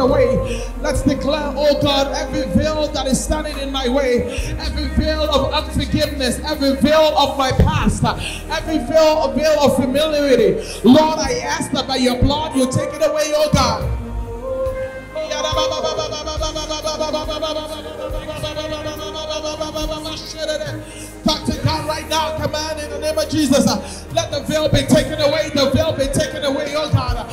away. Let's declare, oh God, every veil that is standing in my way, every veil of unforgiveness, every veil of my past, every veil, veil of familiarity. Lord, I ask that by your blood you take it away, oh God. Talk to God right now. Command in the name of Jesus. Let the veil be taken away. The veil be taken away, oh God.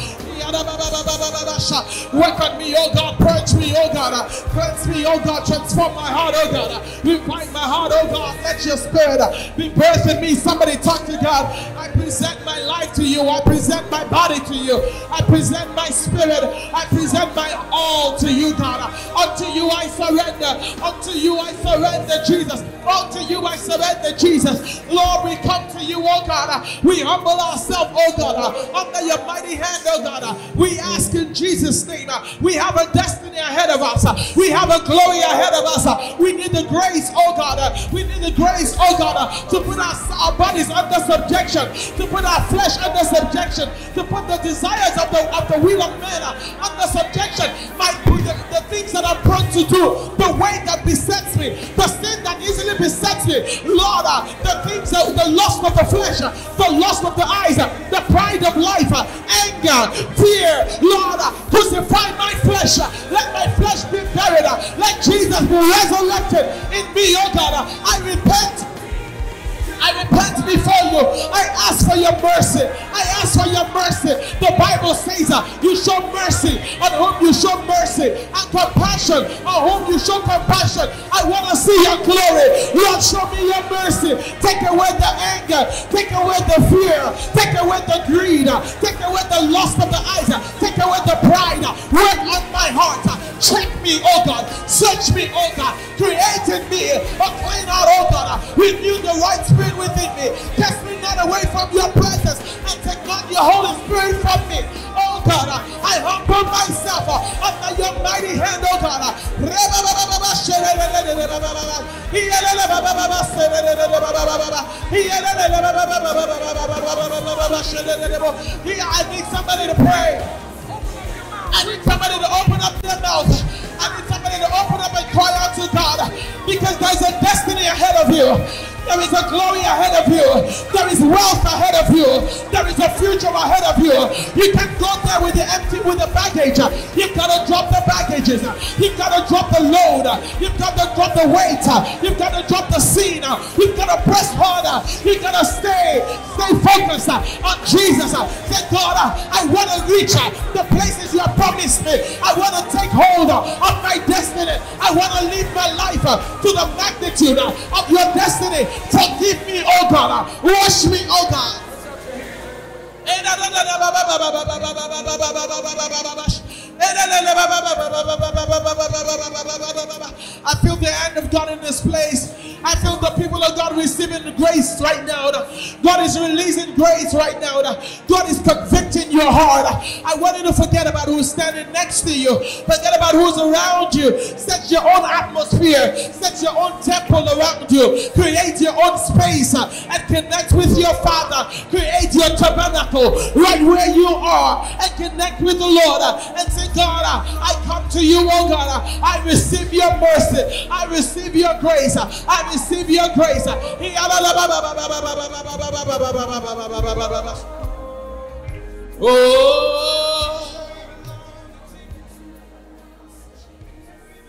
Work on me, oh God. Purge me, oh God. Cleanse me, oh God. Transform my heart, oh God. Revive my heart, oh God. Let your spirit be birthed in me. Somebody talk to God. I present my life to you. I present my body to you. I present my spirit. I present my all to you, God. Unto you I surrender. Unto you I surrender, Jesus. Unto you I surrender, Jesus. Lord, we come to you, oh God. We humble ourselves, oh God, under your mighty hand, oh God. We ask in Jesus' name. We have a destiny ahead of us. We have a glory ahead of us. We need the grace, oh God. We need the grace, oh God, to put our, our bodies under subjection, to put our flesh under subjection, to put the desires of the of the will of man under subjection. My the, the things that I'm prone to do, the way that besets me, the sin that easily besets me, Lord, uh, the things, uh, the lust of the flesh, uh, the lust of the eyes, uh, the pride of life, uh, anger, fear, Lord, uh, crucify my flesh, uh, let my flesh be buried, let Jesus be resurrected in me, oh God. I repent I repent before you. I ask for your mercy. I ask for your mercy. The Bible says uh, you show mercy on whom you show mercy and compassion on whom you show compassion. I want to see your glory. Lord, show me your mercy. Take away the anger. Take away the fear. Take away the greed. Take away the lust of the eyes. Take away the pride. Work on my heart. Check me, oh God. Search me, oh God. Create in me a clean heart, oh God. Renew the right spirit within me. Cast me not away from your presence and take not your Holy Spirit from me. Oh God, I humble myself uh, under your mighty hand, oh God. I need somebody to pray. I need somebody to open up their mouth. I need somebody to open up and cry out to God because there's a destiny ahead of you. There is a glory ahead of you. There is wealth ahead of you. There is a future ahead of you. You can go there with the empty, with the baggage. You've got to drop the baggages. You've got to drop the load. You've got to drop the weight. You've got to drop the scene. You've got to press harder. You've got to stay, stay focused on Jesus. Say, God, I want to reach the places you have promised me. I want to take hold of my destiny. I want to live my life to the magnitude of your destiny. Forgive me, oh God. Wash me, oh God. I feel the hand of God in this place. I feel the people of God receiving grace right now. God is releasing grace right now. God is convicting your heart. I want you to forget about who's standing next to you. Forget about who's around you. Set your own atmosphere. Set your own temple around you. Create your own space and connect with your Father. Create your tabernacle right where you are and connect with the Lord and say, God, I come to you, oh God. I receive your mercy. I receive your grace. I receive your grace. Oh,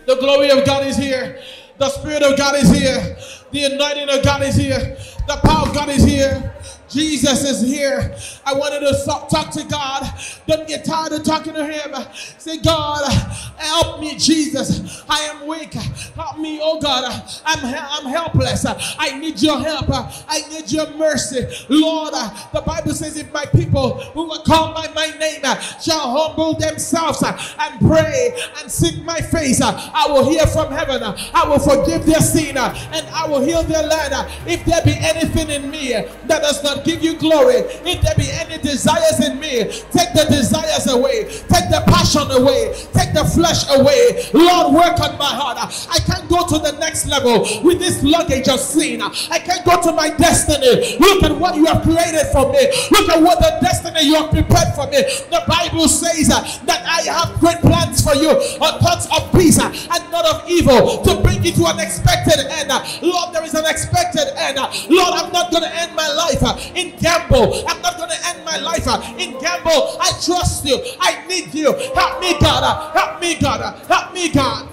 the glory of God is here. The Spirit of God is here. The anointing of God is here. The power of God is here. Jesus is here. I wanted to talk to God. Don't get tired of talking to Him. Say, God, help me, Jesus. I am weak. Help me, oh God. I'm, I'm helpless. I need your help. I need your mercy. Lord, the Bible says, if my people who are called by my name shall humble themselves and pray and seek my face, I will hear from heaven. I will forgive their sin and I will heal their land. If there be anything in me that does not give you glory. If there be any desires in me, take the desires away, take the passion away, take the flesh away. Lord, work on my heart. I can't go to the next level with this luggage of sin. I can't go to my destiny. Look at what you have created for me. Look at what the destiny you have prepared for me. The Bible says uh, that I have great plans for you, thoughts of peace uh, and not of evil, to bring you to an expected end. Uh, Lord, there is an expected end. Lord, I'm not going to end my life in gamble. I'm not going to end my life in gamble. I trust you. I need you. Help me, God. Help me, God. Help me, God.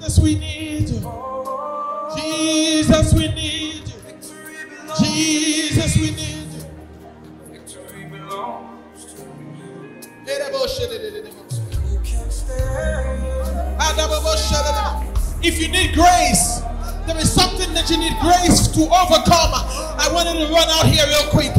Jesus, we need you. Jesus, we need you. Jesus, we need you. If you need grace, there is something that you need grace to overcome. I wanted to run out here real quick.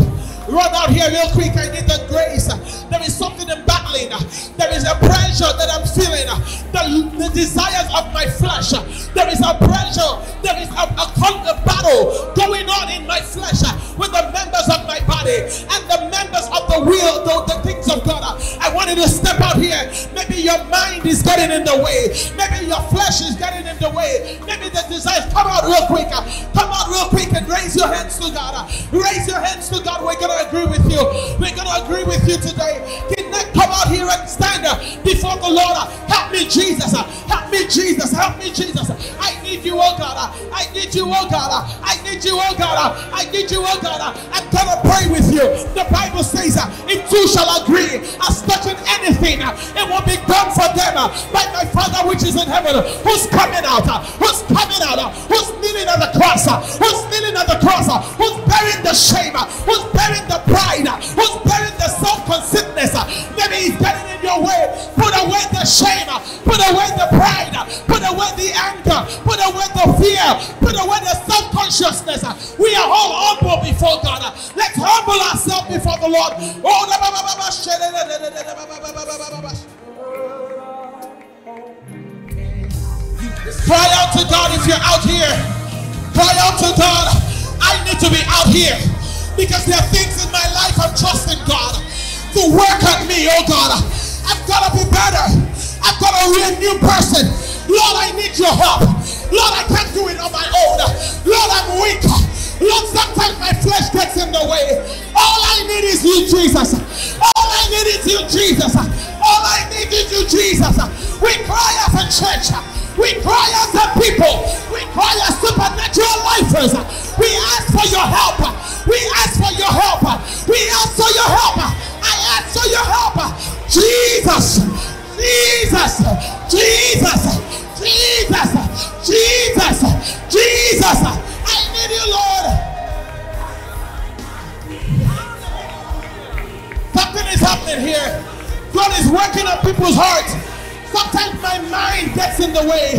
Run out here real quick. I need the grace. There is something in battling. There is a pressure that I'm feeling. The, the desires of my flesh. There is a pressure. There is a, a, a battle going on in my flesh with the members of my body and the members of the will, the, the things of God. I wanted to step out here. Maybe your mind is getting in the way. Maybe your flesh is getting in the way. Maybe the desires come out real quick. Come out real quick and raise your hands to God. Raise your hands to God. We're going to agree with you. We're going to agree with you today. Come out here and stand uh, before the Lord. Uh, help me, Jesus. Uh, help me, Jesus. Help me, Jesus. I need you, oh God. I need you, oh God. I need you, oh God. I need you, oh God. I'm gonna pray with you. The Bible says, uh, if two shall agree as touching anything, uh, it will be done for them uh, by my Father which is in heaven. Who's coming out? Who's coming out? Who's kneeling at the cross? Who's kneeling at the cross? Who's bearing the shame? Who's bearing the pride? Who's bearing the self-conceitness? Maybe he's getting in your way. Put away the shame. Put away the pride. Put away the anger. Put away the fear. Put away the self-consciousness. We are all humble before before God. Let's humble ourselves before the Lord. Oh, Cry out to God if you're out here. Cry out to God. I need to be out here because there are things in my life I'm trusting God to work on me, oh God. I've got to be better. I've got to be a new person. Lord, I need your help. Lord, I can't do it on my own. Lord, I'm weak. Lord, sometimes my flesh gets in the way. All I need is you, Jesus. All happening here. God is working on people's hearts. Sometimes my mind gets in the way.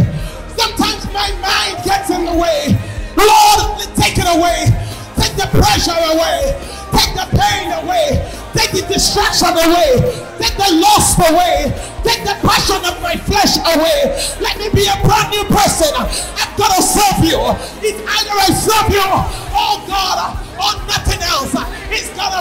Sometimes my mind gets in the way. Lord, take it away. Take the pressure away. Take the pain away. Take the distraction away. Take the lust away. Take the passion of my flesh away. Let me be a brand new person. I'm going to serve you. It's either I serve you, oh God, or nothing else.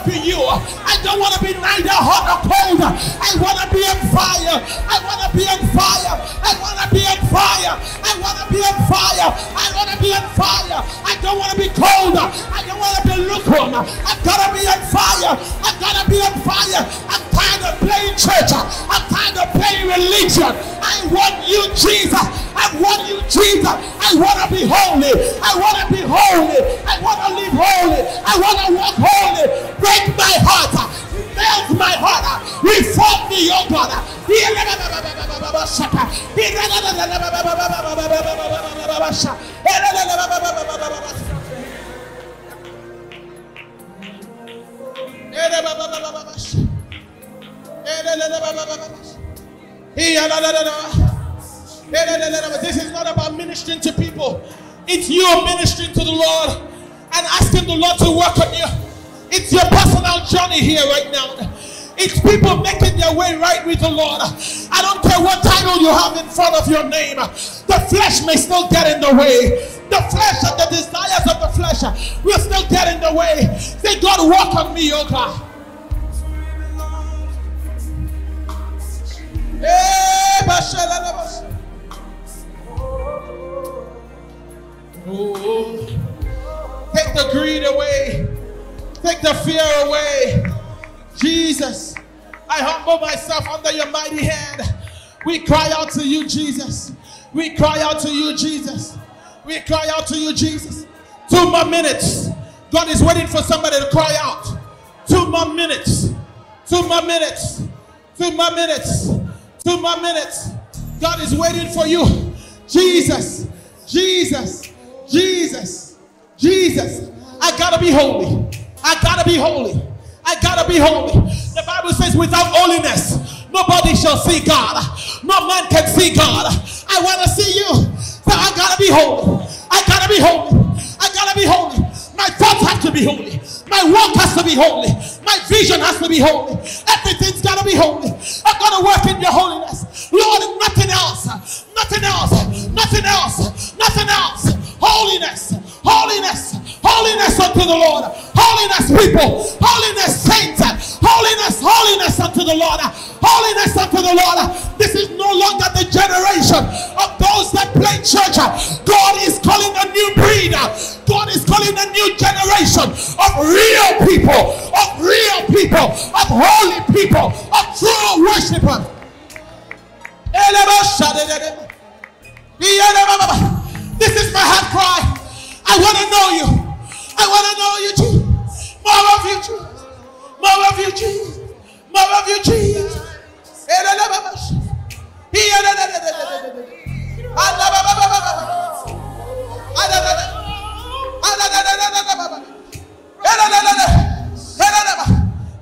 Be you. I don't want to be neither hot or cold. I want to be on fire. I want to be on fire. I want to be on fire. I want to be on fire. I want to be on fire. I don't want to be cold. I don't want to be lukewarm. I've got to be on fire. I've got to be on fire. I'm tired of playing church. I'm tired of playing religion. I want you, Jesus. I want you, Jesus. I want to be holy. I want to be holy. I want to. I want to walk holy. Break my heart. Melt my heart. Reform me, oh God. This is not about ministering to people. It's you ministering to the Lord the Lord to work on you. It's your personal journey here right now. It's people making their way right with the Lord. I don't care what title you have in front of your name. The flesh may still get in the way. The flesh and the desires of the flesh will still get in the way. Say, God, walk on me, oh God. Oh, oh, oh. Take the greed away, take the fear away. Jesus, I humble myself under your mighty hand. We cry out to you, Jesus. We cry out to you, Jesus. We cry out to you, Jesus. Two more minutes. God is waiting for somebody to cry out. Two more minutes. Two more minutes. Two more minutes. Two more minutes. God is waiting for you. Jesus. Jesus. Jesus. Jesus. I gotta be holy. I gotta be holy. I gotta be holy. The Bible says, without holiness, nobody shall see God. No man can see God. I wanna see you. So I gotta be holy. I gotta be holy. I gotta be holy. My thoughts have to be holy. My walk has to be holy. My vision has to be holy. Everything's gotta be holy. I gotta work in your holiness. Lord, nothing else. The Lord. Holiness, people. Holiness, saints. Holiness, holiness unto the Lord. Holiness unto the Lord. This is no longer the generation of those that play church. God is calling a new breed. God is calling a new generation of real people, of real people, of holy people, of true worshipers. This is my heart cry. I want to know you. I want to know you, Jesus. More of you, Jesus. More of you, Jesus. More of you, Jesus.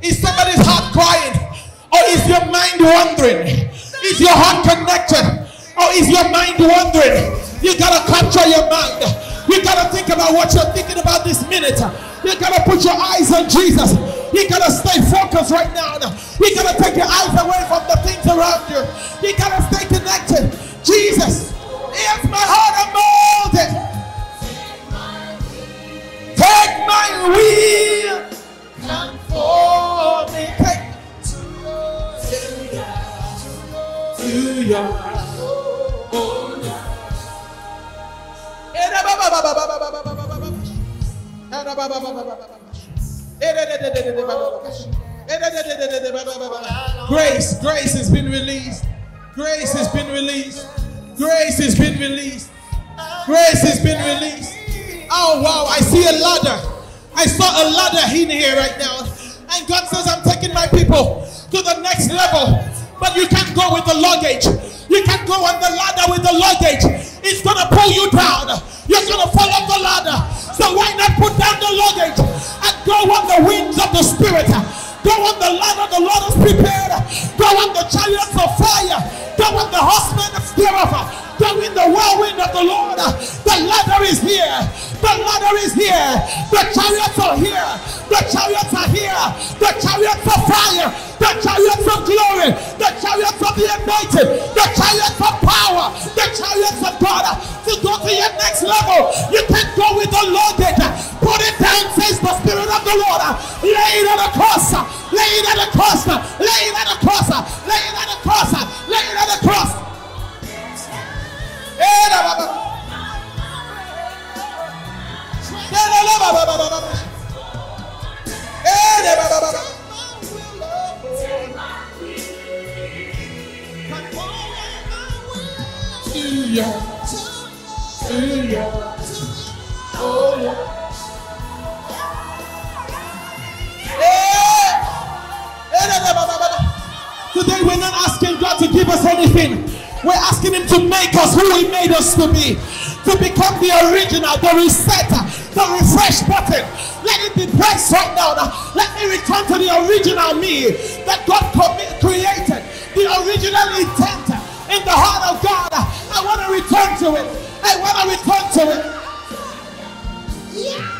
Is somebody's heart crying? Or is your mind wandering? Is your heart connected? Or is your mind wandering? You gotta capture your mind. You gotta think about what you're thinking about this minute. You gotta put your eyes on Jesus. You gotta stay focused right now. You gotta take your eyes away from the things around you. You gotta stay connected. Jesus, here's my heart and mold it. Take my wheel. Come for me. Take to your Grace, grace has been released. Grace has been released. Grace has been released. Grace has been released. Oh wow, I see a ladder. I saw a ladder in here right now. And God says, I'm taking my people to the next level. But you can't go with the luggage. You can't go on the ladder with the luggage. It's gonna pull you down. You're gonna fall off the ladder. So why not put down the luggage and go on the wings of the spirit? Go on the ladder the Lord has prepared. Go on the chariots of fire. Go on the horsemen of thereof. Go in the whirlwind of the Lord. The ladder is here. The ladder is here. The chariots are here. The chariots are here. The chariots of fire. The chariots of glory. The chariots of the anointed. The chariots of level, you can't go with the luggage. Put it down, says the Spirit of the Lord. Lay it on the cross. Lay it on the cross. Asking Him to make us who He made us to be. To become the original, the resetter, the refresh button. Let it be pressed right now. now. Let me return to the original me that God created. The original intent in the heart of God. I want to return to it. I want to return to it. Yeah.